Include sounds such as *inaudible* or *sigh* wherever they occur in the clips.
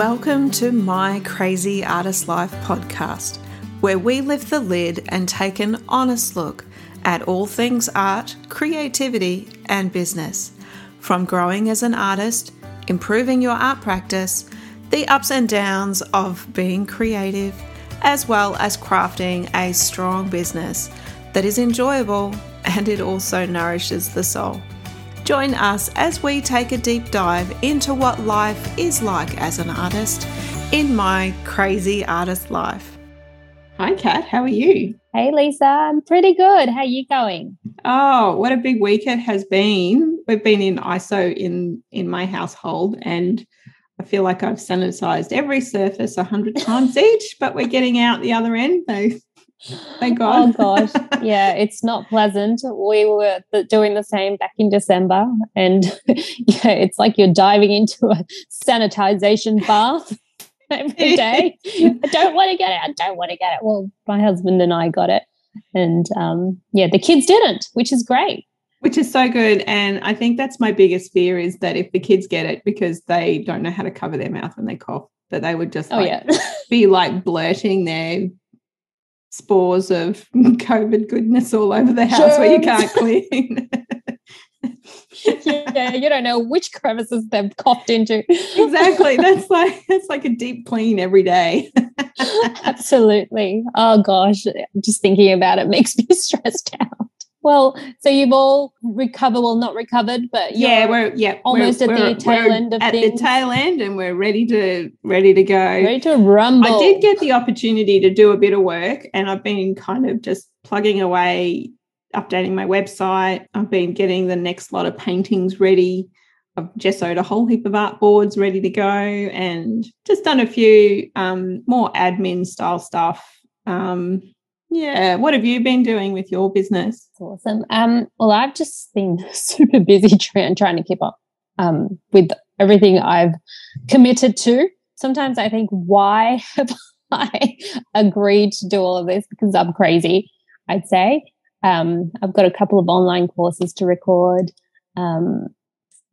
Welcome to my Crazy Artist Life podcast, where we lift the lid and take an honest look at all things art, creativity, and business. From growing as an artist, improving your art practice, the ups and downs of being creative, as well as crafting a strong business that is enjoyable and it also nourishes the soul. Join us as we take a deep dive into what life is like as an artist in my crazy artist life. Hi, Kat. How are you? Hey, Lisa. I'm pretty good. How are you going? Oh, what a big week it has been. We've been in ISO in in my household, and I feel like I've sanitized every surface a hundred *laughs* times each, but we're getting out the other end. So Thank God. Oh gosh, yeah, it's not pleasant. We were doing the same back in December, and *laughs* yeah, it's like you're diving into a sanitization bath *laughs* every day. I don't want to get it. I don't want to get it. Well, my husband and I got it, and um, yeah, the kids didn't, which is great. Which is so good, and I think that's my biggest fear is that if the kids get it because they don't know how to cover their mouth when they cough, that they would just like, oh, yeah. be like blurting their spores of *laughs* COVID goodness all over the house Germs. where you can't clean. *laughs* yeah, you don't know which crevices they've coughed into. exactly. That's like that's like a deep clean every day. *laughs* Absolutely. Oh gosh, just thinking about it makes me stressed out. Well, so you've all recovered, well, not recovered, but yeah, we're yeah almost we're, at we're, the tail end of at things. the tail end, and we're ready to ready to go, ready to rumble. I did get the opportunity to do a bit of work, and I've been kind of just plugging away, updating my website. I've been getting the next lot of paintings ready. I've gessoed a whole heap of art boards ready to go, and just done a few um, more admin style stuff. Um, yeah. What have you been doing with your business? awesome. Um, well, I've just been *laughs* super busy trying, trying to keep up um, with everything I've committed to. Sometimes I think, why *laughs* have I agreed to do all of this? Because I'm crazy, I'd say. Um, I've got a couple of online courses to record. Um,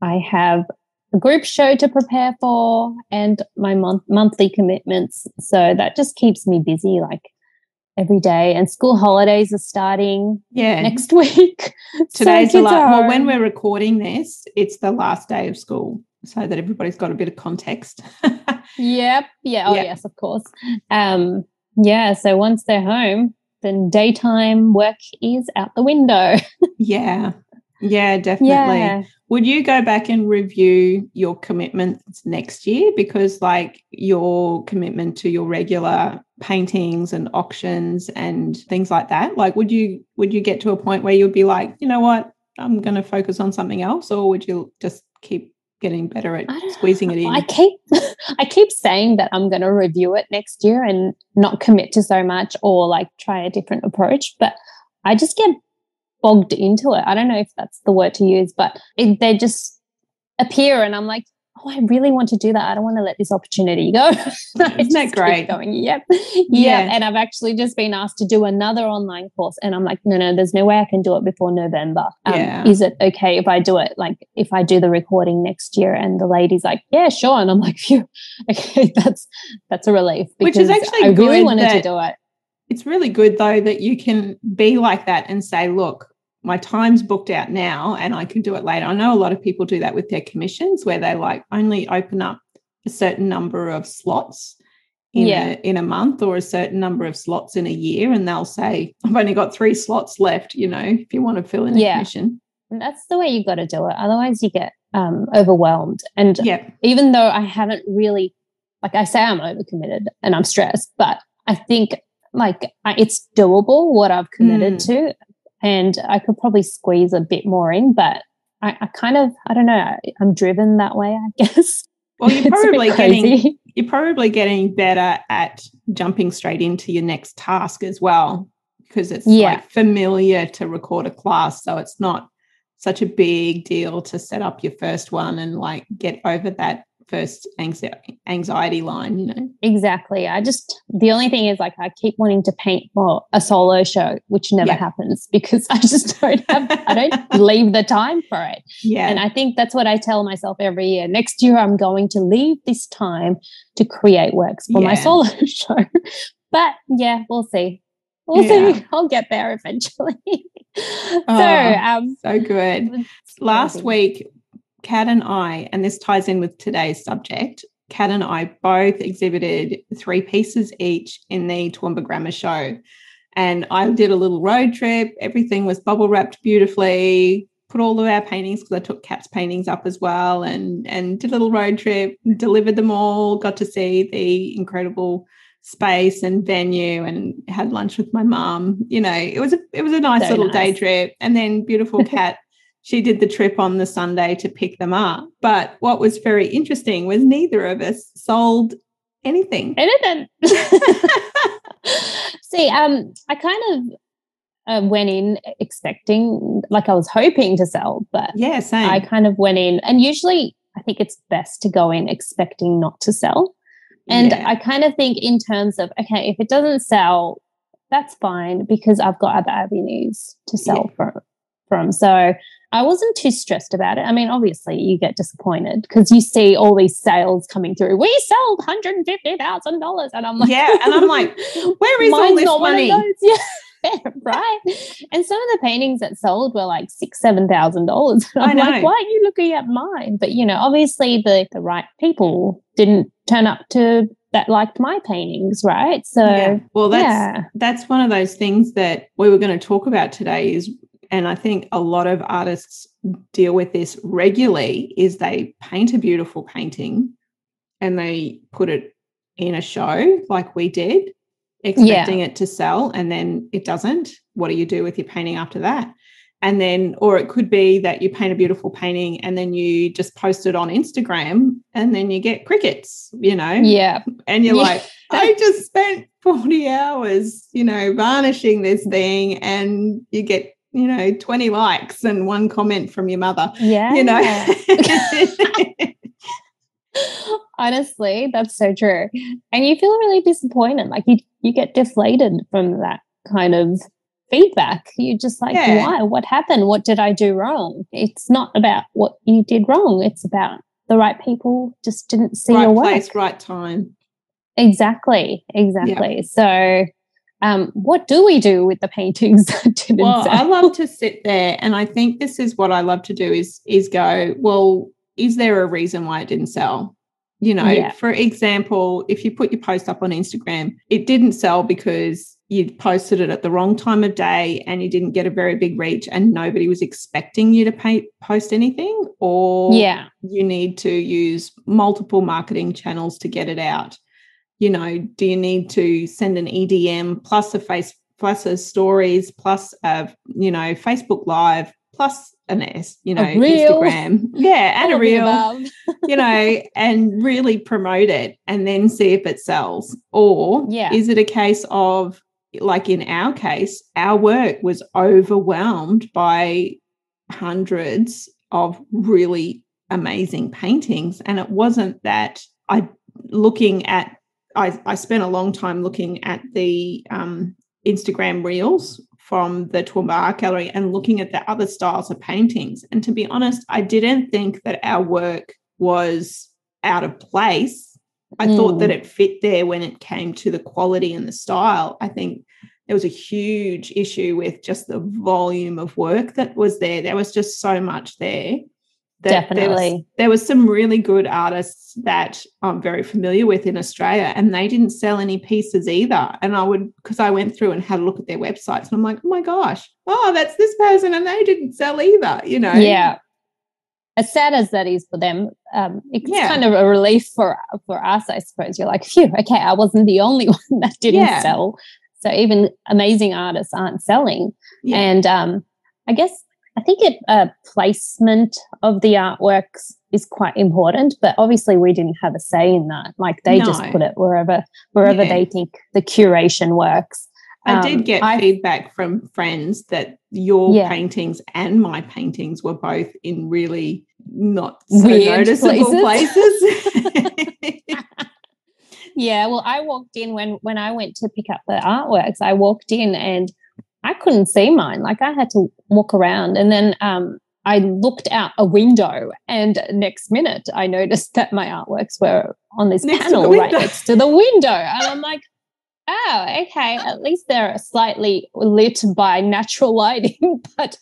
I have a group show to prepare for and my month- monthly commitments. So that just keeps me busy. Like every day and school holidays are starting yeah. next week. *laughs* Today's so the last well when we're recording this it's the last day of school so that everybody's got a bit of context. *laughs* Yep. Yeah. Oh yep. yes of course. Um yeah so once they're home then daytime work is out the window. *laughs* Yeah. Yeah definitely. Yeah. Would you go back and review your commitments next year? Because, like, your commitment to your regular paintings and auctions and things like that, like, would you would you get to a point where you'd be like, you know what, I'm going to focus on something else, or would you just keep getting better at squeezing it in? I keep *laughs* I keep saying that I'm going to review it next year and not commit to so much, or like try a different approach, but I just get bogged into it. I don't know if that's the word to use, but it, they just appear, and I'm like, oh, I really want to do that. I don't want to let this opportunity go. *laughs* *laughs* Isn't that great? Going, yep, yeah. yeah. And I've actually just been asked to do another online course, and I'm like, no, no, there's no way I can do it before November. Um, yeah. Is it okay if I do it? Like, if I do the recording next year? And the lady's like, yeah, sure. And I'm like, *laughs* phew, okay, that's that's a relief because Which is actually I really wanted to do it. It's really good though that you can be like that and say, look, my time's booked out now and I can do it later. I know a lot of people do that with their commissions where they like only open up a certain number of slots in yeah. a in a month or a certain number of slots in a year and they'll say I've only got 3 slots left, you know, if you want to fill in a yeah. commission. And that's the way you've got to do it. Otherwise you get um, overwhelmed. And yeah. even though I haven't really like I say I'm overcommitted and I'm stressed, but I think like it's doable what I've committed mm. to and I could probably squeeze a bit more in, but I, I kind of I don't know. I'm driven that way, I *laughs* guess. Well, you're probably getting you're probably getting better at jumping straight into your next task as well because it's yeah. like familiar to record a class, so it's not such a big deal to set up your first one and like get over that first anxiety line, you know. Exactly. I just the only thing is like I keep wanting to paint more a solo show, which never yeah. happens *laughs* because I just don't have I don't *laughs* leave the time for it. Yeah. And I think that's what I tell myself every year. Next year I'm going to leave this time to create works for yeah. my solo *laughs* show. but yeah, we'll see. We'll yeah. see. I'll get there eventually. so, oh, um, so good. Last week, Kat and I, and this ties in with today's subject, Kat and I both exhibited three pieces each in the Toowoomba Grammar Show. And I did a little road trip. Everything was bubble wrapped beautifully. Put all of our paintings because I took Kat's paintings up as well, and and did a little road trip. Delivered them all. Got to see the incredible space and venue, and had lunch with my mum. You know, it was a it was a nice so little nice. day trip. And then beautiful *laughs* Kat she did the trip on the Sunday to pick them up. But what was very interesting was neither of us sold anything. Anything. *laughs* See, um, I kind of uh, went in expecting, like I was hoping to sell, but yeah, same. I kind of went in, and usually I think it's best to go in expecting not to sell. And yeah. I kind of think in terms of okay, if it doesn't sell, that's fine because I've got other avenues to sell yeah. from. From so I wasn't too stressed about it. I mean, obviously, you get disappointed because you see all these sales coming through. We sold hundred and fifty thousand dollars, and I'm like, yeah, and I'm like, *laughs* where is all this money? *laughs* Yeah, right. And some of the paintings that sold were like six, seven thousand dollars. *laughs* I'm like, why are you looking at mine? But you know, obviously, the the right people didn't turn up to that liked my paintings, right? So, yeah. well, that's yeah. that's one of those things that we were going to talk about today. Is and I think a lot of artists deal with this regularly is they paint a beautiful painting and they put it in a show like we did expecting yeah. it to sell and then it doesn't what do you do with your painting after that and then or it could be that you paint a beautiful painting and then you just post it on Instagram and then you get crickets you know yeah and you're yeah. like *laughs* I just spent 40 hours you know varnishing this thing and you get you know 20 likes and one comment from your mother yeah. you know? *laughs* Honestly that's so true. And you feel really disappointed like you you get deflated from that kind of feedback. You're just like yeah. why? What happened? What did i do wrong? It's not about what you did wrong. It's about the right people just didn't see right your work. place right time. Exactly. Exactly. So um, what do we do with the paintings *laughs* that didn't well sell? i love to sit there and i think this is what i love to do is is go well is there a reason why it didn't sell you know yeah. for example if you put your post up on instagram it didn't sell because you posted it at the wrong time of day and you didn't get a very big reach and nobody was expecting you to pay, post anything or yeah you need to use multiple marketing channels to get it out you know, do you need to send an EDM plus a face plus a stories plus a you know Facebook Live plus an S, you know, Instagram, yeah, *laughs* and a reel, you know, *laughs* and really promote it and then see if it sells, or yeah. is it a case of like in our case, our work was overwhelmed by hundreds of really amazing paintings, and it wasn't that I looking at I, I spent a long time looking at the um, Instagram reels from the Toowoomba Art Gallery and looking at the other styles of paintings. And to be honest, I didn't think that our work was out of place. I mm. thought that mm. it fit there when it came to the quality and the style. I think there was a huge issue with just the volume of work that was there. There was just so much there. Definitely. There was, there was, some really good artists that I'm very familiar with in Australia, and they didn't sell any pieces either. And I would, because I went through and had a look at their websites, and I'm like, oh my gosh, oh, that's this person, and they didn't sell either, you know? Yeah. As sad as that is for them, um, it's yeah. kind of a relief for for us, I suppose. You're like, phew, okay, I wasn't the only *laughs* one that didn't yeah. sell. So even amazing artists aren't selling. Yeah. And um, I guess I think it uh, placement of the artworks is quite important, but obviously we didn't have a say in that. Like they no. just put it wherever wherever yeah. they think the curation works. I did um, get I, feedback from friends that your yeah. paintings and my paintings were both in really not so Weird noticeable places. *laughs* yeah, well, I walked in when when I went to pick up the artworks. I walked in and I couldn't see mine. Like I had to walk around, and then um, I looked out a window, and next minute I noticed that my artworks were on this Next panel right next to the window, and I'm like. Oh, okay. At least they're slightly lit by natural lighting, *laughs* but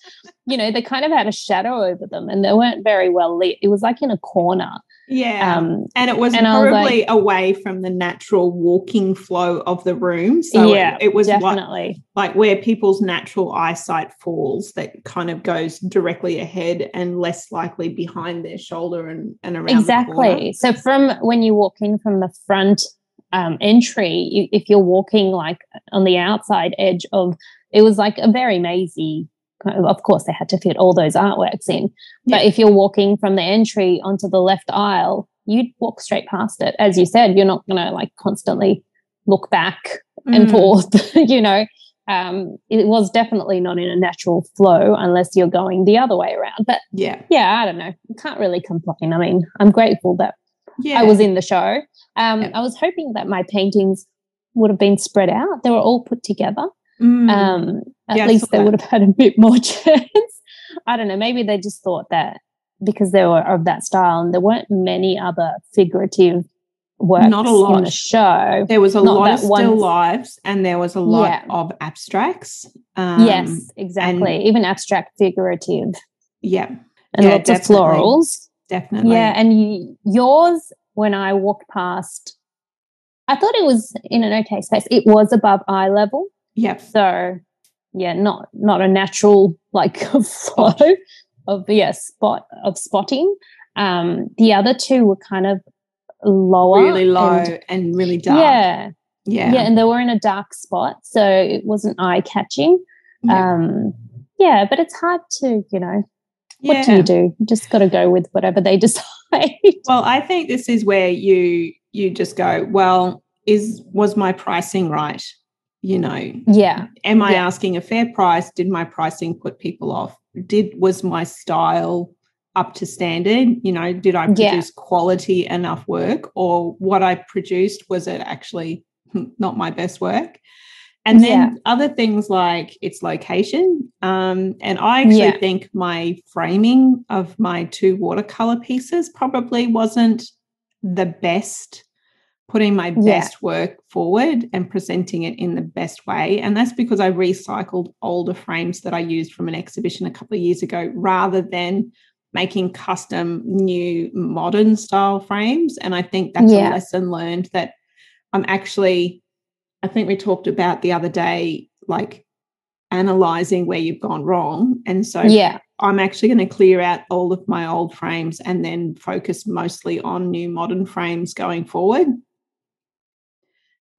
you know, they kind of had a shadow over them and they weren't very well lit. It was like in a corner. Yeah. Um, and it was and I was probably away from the natural walking flow of the room. So yeah, it, it was like, definitely. like where people's natural eyesight falls, that kind of goes directly ahead and less likely behind their shoulder and, and around. exactly. So from when you walk in from the front um, entry, you, if you're walking like on the outside edge of, it was like a very mazy. Of- course, they had to fit all those artworks in. But Yeah. if you're walking from the entry onto the left aisle, you'd walk straight past it. As you said, you're not going to like constantly look back and Mm. forth. *laughs* you know, um, it was definitely not in a natural flow unless you're going the other way around. But Yeah. yeah, I don't know. Can't really complain. I mean, I'm grateful that Yeah. I was in the show. Um, Yeah. I was hoping that my paintings would have been spread out. They were all put together. Mm. Um, at Yeah, least they that. would have had a *laughs* bit more chance. I don't know. Maybe they just thought that because they were of that style and there weren't many other figurative works Not a in the show. there was a not lot of still one- lives and there was a lot Yeah. of abstracts. Um, yes, exactly. Even abstract figurative Yeah, and Yeah, lots definitely. of florals. definitely. Yeah, and yours, when I walked past, I thought it was in an okay space. It was above eye level, Yep. so yeah, not not a natural like *laughs* flow of yeah spot of spotting. Um, the other two were kind of lower, Really low and- and, really dark. yeah, Yeah. yeah, and they were in a dark spot, so it wasn't eye catching. Yeah. Um, yeah, but it's hard to you know what do you do? You just got to go with whatever they *laughs* decide. Well, I think this is where you you just go, well, is was my pricing right? You know, yeah, am I Yeah. asking a fair price? Did my pricing put people off? Did was my style up to standard? You know, did I Yeah. produce quality enough work or what I produced was it actually *laughs* not my best work? And then Yeah. other things like its location. Um, and I actually Yeah. think my framing of my two watercolor pieces probably wasn't the best putting my Yeah. best work forward and presenting it in the best way. And that's because I recycled older frames that I used from an exhibition a couple of years ago rather than making custom new modern style frames. And I think that's Yeah. a lesson learned that I'm actually, I think we talked about the other day, like analyzing where you've gone wrong. And so yeah, I'm actually going to clear out all of my old frames and then focus mostly on new modern frames going forward.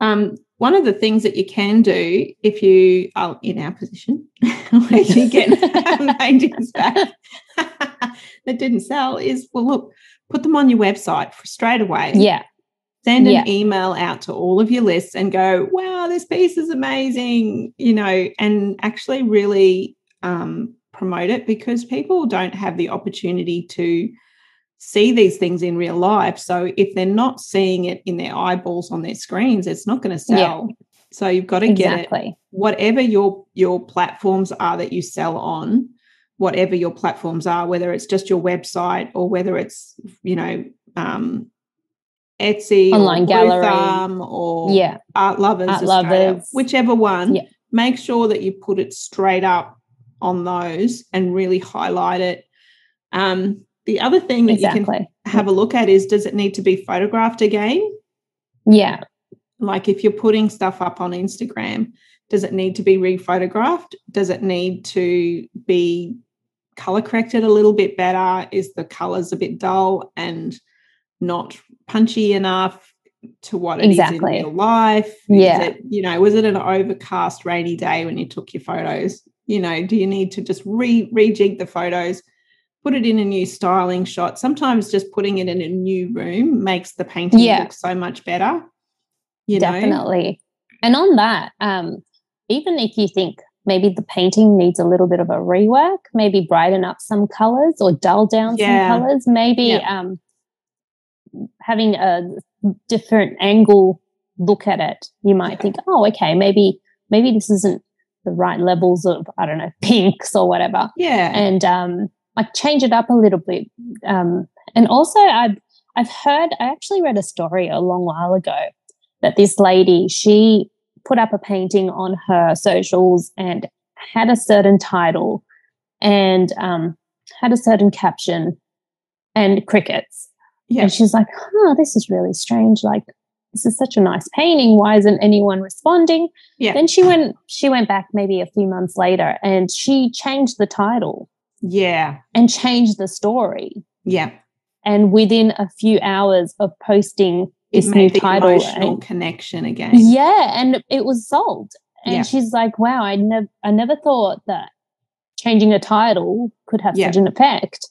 Um, one of the things that you can do if you are in our position, *laughs* where you get *laughs* *laughs* paintings back that didn't sell, is well, look, put them on your website for straight away. yeah, Send an Yeah. email out to all of your lists and go, wow, this piece is amazing, you know, and actually really um, promote it because people don't have the opportunity to see these things in real life. So if they're not seeing it in their eyeballs on their screens, it's not going to Yeah. sell. So you've got to get it whatever your your platforms are that you sell on whatever your platforms are whether it's just your website or whether it's you know um Etsy Online or gallery. Or Yeah, Art Lovers Art Australia, Lovers. whichever one Yeah. make sure that you put it straight up on those and really highlight it um the other thing that you can have a look at is does it need to be photographed again Yeah, like if you're putting stuff up on Instagram, does it need to be rephotographed? Does it need to be color corrected a little bit better? Is the colors a bit dull and not punchy enough to what it is Exactly. in real life? Is Yeah. it, you know, was it an overcast rainy day when you took your photos? You know, do you need to just re rejig the photos? Put it in a new styling shot. Sometimes just putting it in a new room makes the painting Yeah. look so much better. You know, definitely. And on that, um, even if you think maybe the painting needs a little bit of a rework, maybe brighten up some colors or dull down yeah. some colors, maybe yeah. um, having a different angle look at it. You might think, oh, okay, maybe maybe this isn't the right levels of I don't know *laughs* pinks or whatever. Yeah, and um, like change it up a little bit. Um, and also, I've I've heard I actually read a story a long while ago that this lady she put up a painting on her socials and had a certain title and um, had a certain caption and crickets. Yeah. And she's like, oh, this is really strange. Like, this is such a nice painting. Why isn't anyone responding? Yeah. Then she went she went back maybe a few months later and she changed the title. Yeah. And change the story. Yeah. And within a few hours of posting this new title emotional and, connection again. Yeah, and it was sold. And yeah. she's like, "Wow, I never, I never thought that changing a title could have yeah. such an effect."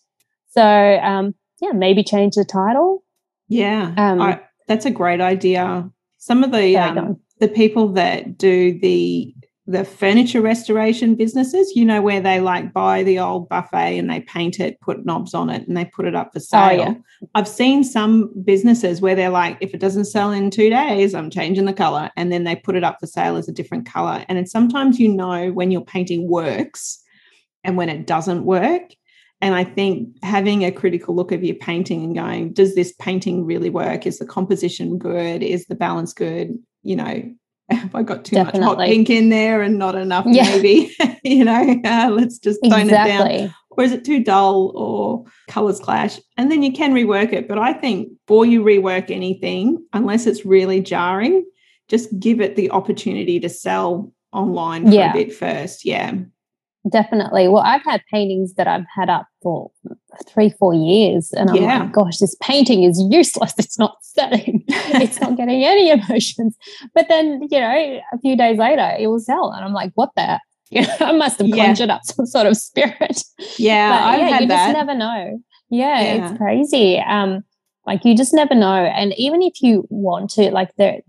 So, um, yeah, maybe change the title. Yeah, um, I, that's a great idea. Some of the um, the people that do the the furniture restoration businesses, you know, where they like buy the old buffet and they paint it, put knobs on it, and they put it up for oh, sale. Oh, yeah. I've seen some businesses where they're like, if it doesn't sell in two days, I'm changing the color. And then they put it up for sale as a different color. And then sometimes you know when your painting works and when it doesn't work. And I think having a critical look of your painting and going, does this painting really work? Is the composition good? Is the balance good? You know, have I got too Definitely. much hot pink in there and not enough yeah. maybe? *laughs* you know, uh, let's just tone exactly. it down. Or is it too dull or colors clash? And then you can rework it. But I think before you rework anything, unless it's really jarring, just give it the opportunity to sell online for yeah. a bit first. Yeah. Definitely. Well, I've had paintings that I've had up for three, four years, and I'm yeah. like, gosh, this painting is useless. *laughs* It's not selling. it's not getting any *laughs* emotions. But then, you know, a few days later, it will sell, and I'm like, what the? *laughs* You know, I must have conjured yeah. up some sort of spirit. Yeah, but, I've yeah, had you that. just never know. Yeah, yeah, it's crazy. Um, like you just never know. And even if you want to, like there,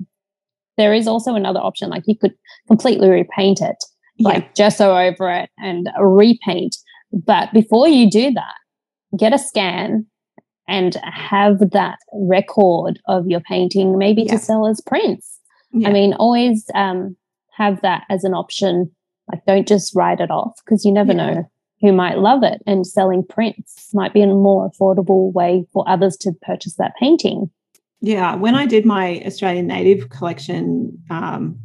there is also another option. Like you could completely repaint it like yeah. gesso over it and repaint. But before you do that, get a scan and have that record of your painting, maybe yeah. to sell as prints. Yeah. I mean, always um, have that as an option. Like, don't just write it off because you never know who might love it. And selling prints might be a more affordable way for others to purchase that painting. Yeah, when I did my Australian Native collection um,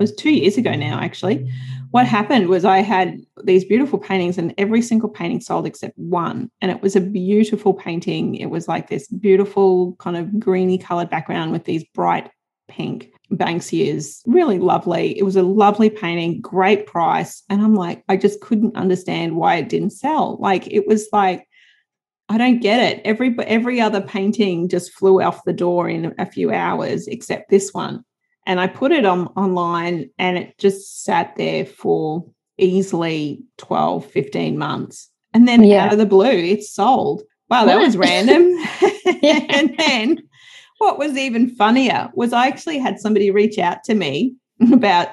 was two years ago now, actually. What happened was I had these beautiful paintings, and every single painting sold except one. And it was a beautiful painting. It was like this beautiful, kind of greeny colored background with these bright pink Banksias. Really lovely. It was a lovely painting, great price. And I'm like, I just couldn't understand why it didn't sell. Like, it was like, I don't get it. Every every other painting just flew off the door in a few hours except this one and I put it on online and it just sat there for easily 12, 15 months. And then yeah. out of the blue, it's sold. Wow, that was random. *laughs* *laughs* and then what was even funnier was I actually had somebody reach out to me *laughs* about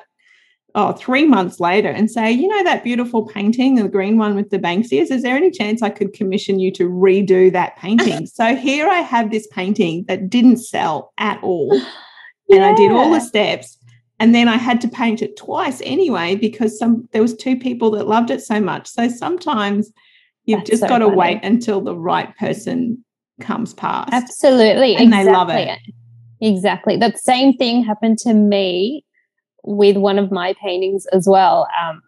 oh, three months later and say, you know, that beautiful painting, the green one with the Banksias, is there any chance I could commission you to redo that painting? so here I have this painting that didn't sell at all and I did all the steps. And then I had to paint it twice anyway because some there was two people that loved it so much. So sometimes you've That's just so got to wait until the right person comes past. Absolutely. And exactly. they love it. Exactly. That same thing happened to me with one of my paintings as well. Um,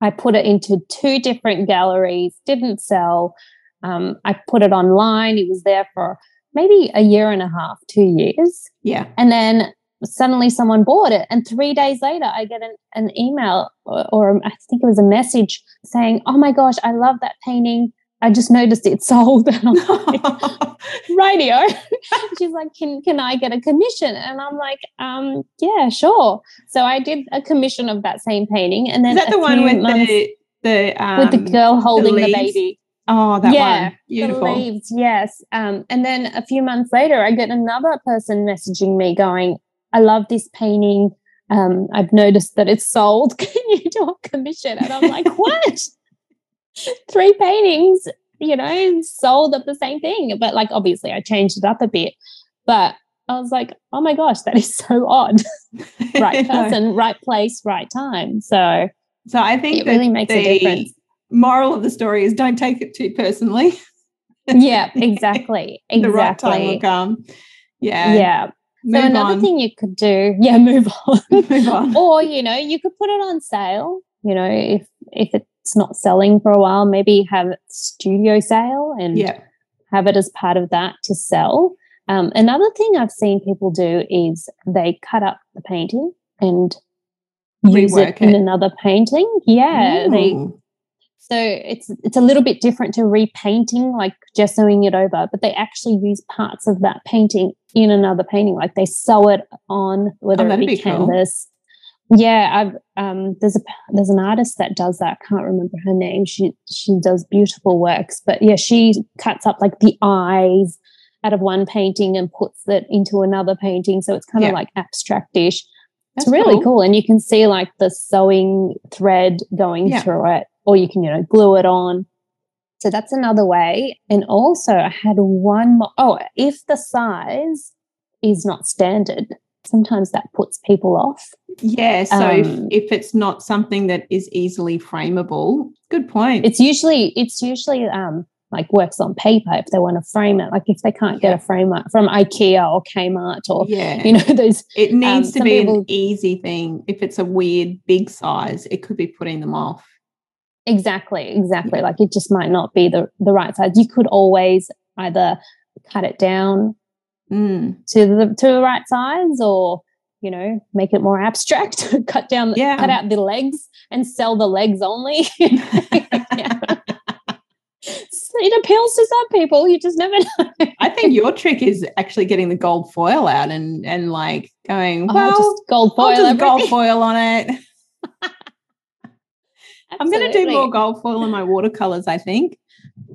I put it into two different galleries, didn't sell. Um, I put it online. It was there for maybe a year and a half, two years. Yeah. And then suddenly someone bought it. And three days later, I get an, an email or, or, I think it was a message saying, Oh my gosh, I love that painting. I just noticed it *laughs* sold. And I'm like, *laughs* radio. *laughs* She's like, can, can I get a commission? And I'm like, um, yeah, sure. So I did a commission of that same painting. And then Is that the one with the, the, um, with the girl holding the, the baby? Oh, that yeah, one. Beautiful. The leaves, yes. Um, and then a few months later, I get another person messaging me going, I love this painting. um, I've noticed that it's sold. *laughs* Can you do a commission? And I'm like, *laughs* what? Three paintings, you know, sold of the same thing. But like, obviously, I changed it up a bit. But I was like, oh my gosh, that is *laughs* so odd. right person, right place, right time. So, so I think it really makes a difference. Moral of the story is don't take it too personally. yeah, *laughs* exactly. Exactly. the right time will come. Yeah. Yeah. Move so another on. thing you could do, yeah, *laughs* move on. move on. or, you know, you could put it on sale, you know, if if it's not selling for a while, maybe have studio sale and yeah. have it as part of that to sell. Um, another thing I've seen people do is they cut up the painting and use it, it, in another painting. Yeah, Ooh. So it's it's a little bit different to repainting, like gessoing it over, but they actually use parts of that painting in another painting. Like they sew it on, whether oh, it be, be canvas. Cool. Yeah, I've um there's a there's an artist that does that. I can't remember her name. She she does beautiful works. But yeah, she cuts up like the eyes out of one painting and puts it into another painting. So it's kind yeah. of like abstractish. It's really cool. cool. And you can see like the sewing thread going yeah. through it or you can, you know, glue it on. So that's another way. And also, I had one more. Oh, if the size is not standard, sometimes that puts people off. Yeah. So um, if, if it's not something that is easily frameable, good point. It's usually it's usually um like works on paper if they want to frame it. Like if they can't get a frame from IKEA or Kmart or yeah, you know *laughs* those. It needs um, to be people, an easy thing. If it's a weird big size, it could be putting them off. Exactly, exactly. Like it just might not be the, the right size. You could always either cut it down mm. to the to the right size or you know make it more abstract *laughs* cut down yeah. cut out the legs and sell the legs only *laughs* *laughs* it appeals to some people you just never know i think your trick is actually getting the gold foil out and and like going well oh, just gold foil just gold foil on it I'm going to do more gold foil in my watercolors, I think.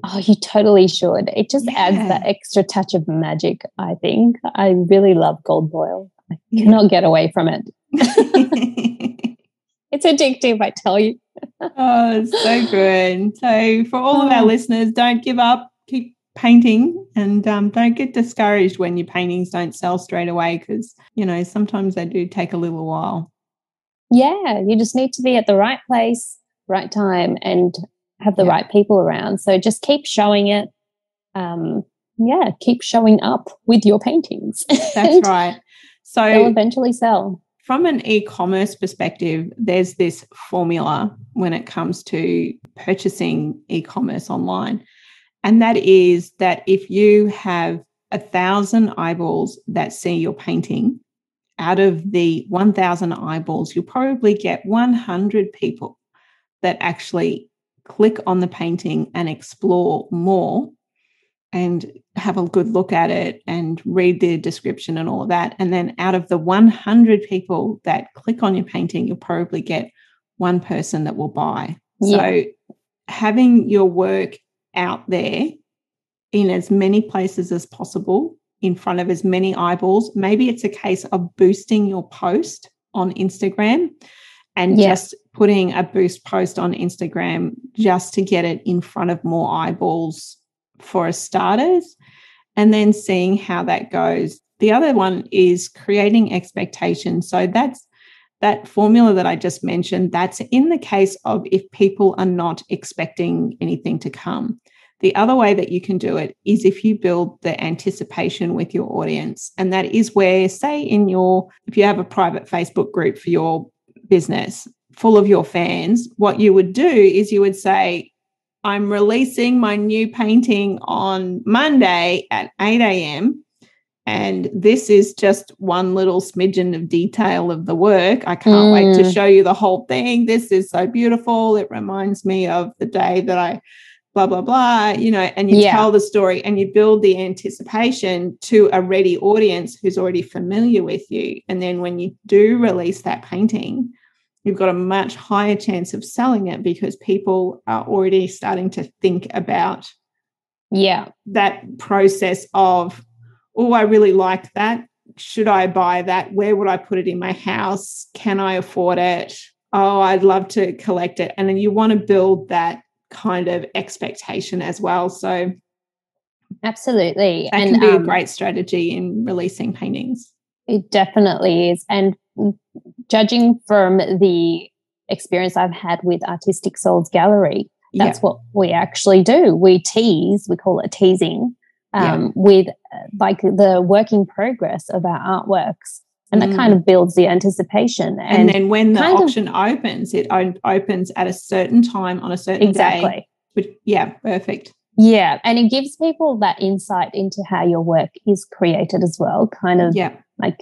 Oh, you totally should. It just yeah. adds that extra touch of magic, I think. I really love gold foil. I cannot get away from it. *laughs* it's addictive, I tell you. oh, it's so good. So, for all of our oh. listeners, don't give up. Keep painting and um, don't get discouraged when your paintings don't sell straight away because, you know, sometimes they do take a little while. Yeah, you just need to be at the right place right time and have the yeah. right people around. So just keep showing it. Um, yeah, keep showing up with your paintings. That's *laughs* right. So they'll eventually sell. From an e commerce perspective, there's this formula when it comes to purchasing e commerce online. And that is that if you have a thousand eyeballs that see your painting, out of the 1,000 eyeballs, you'll probably get 100 people that actually click on the painting and explore more and have a good look at it and read the description and all of that. And then out of the 100 people that click on your painting, you'll probably get one person that will buy. Yeah. So having your work out there in as many places as possible, in front of as many eyeballs, maybe it's a case of boosting your post on Instagram and yeah. just putting a boost post on Instagram just to get it in front of more eyeballs for starters and then seeing how that goes. The other one is creating expectations. So that's that formula that I just mentioned, that's in the case of if people are not expecting anything to come. The other way that you can do it is if you build the anticipation with your audience. And that is where, say, in your, if you have a private Facebook group for your business full of your fans, what you would do is you would say, I'm releasing my new painting on Monday at 8 a.m. And this is just one little smidgen of detail of the work. I can't mm. wait to mm. show you the whole thing. This is so beautiful. It reminds me of the day that I blah blah blah you know and you yeah. tell the story and you build the anticipation to a ready audience who's already familiar with you and then when you do release that painting you've got a much higher chance of selling it because people are already starting to think about yeah that process of oh i really like that should I buy that? Where would I put it in my house? Can I afford it? Oh, I'd love to collect it. And then you want to build that kind of expectation as well. So absolutely. That and, can be um, a great strategy in releasing paintings. It definitely is. And judging from the experience I've had with Artistic Souls Gallery, that's what we actually do. We tease, we call it teasing, um, with uh, like the working progress of our artworks. And that mm. kind of builds the anticipation. And, and then when the auction of, opens, it opens at a certain time on a certain exactly. day. Which, yeah, perfect. Yeah. And it gives people that insight into how your work is created as well. Kind of yeah. like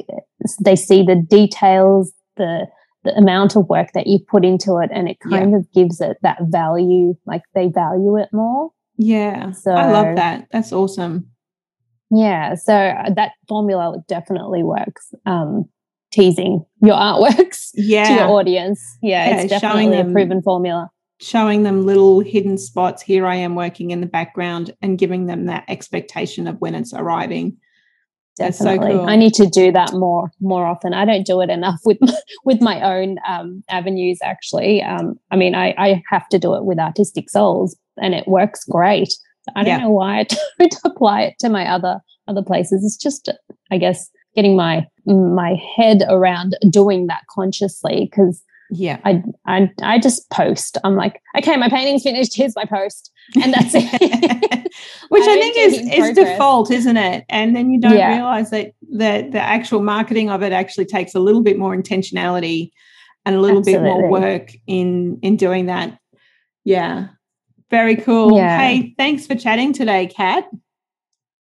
they see the details, the the amount of work that you put into it and it kind yeah. of gives it that value like they value it more yeah so i love that that's awesome yeah so uh, that formula definitely works um teasing your artworks yeah. *laughs* to your audience yeah, yeah it's definitely a proven formula showing them little hidden spots here i am working in the background and giving them that expectation of when it's arriving Definitely. So cool. I need to do that more more often. I don't do it enough with my, *laughs* with my own um, avenues. Actually, um, I mean, I, I have to do it with Artistic Souls, and it works great. I don't yeah. know why *laughs* I don't apply it to my other other places. It's just, I guess, getting my my head around doing that consciously because yeah, I I I just post. I'm like, okay, my painting's finished. Here's my post, and that's it. *laughs* Which I, I think is, is default, isn't it? And then you don't yeah. realize that that the actual marketing of it actually takes a little bit more intentionality and a little Absolutely. bit more work in in doing that. Yeah. Very cool. Yeah. Hey, thanks for chatting today, Kat.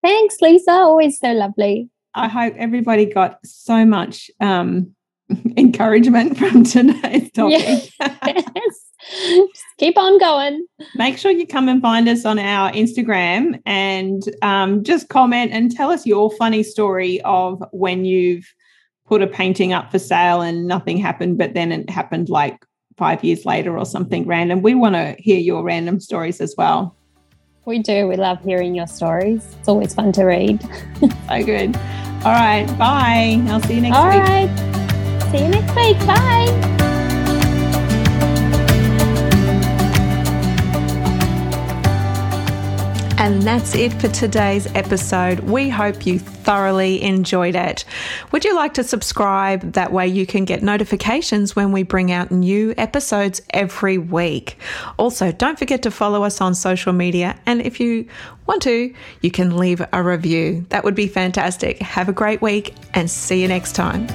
Thanks, Lisa. Always so lovely. I hope everybody got so much um, *laughs* encouragement from today's *laughs* topic. Yes. Just keep on going. Make sure you come and find us on our Instagram and um, just comment and tell us your funny story of when you've put a painting up for sale and nothing happened, but then it happened like five years later or something random. We want to hear your random stories as well. We do. We love hearing your stories. It's always fun to read. *laughs* so good. All right. Bye. I'll see you next All week. All right. See you next week. Bye. And that's it for today's episode. We hope you thoroughly enjoyed it. Would you like to subscribe? That way you can get notifications when we bring out new episodes every week. Also, don't forget to follow us on social media. And if you want to, you can leave a review. That would be fantastic. Have a great week and see you next time.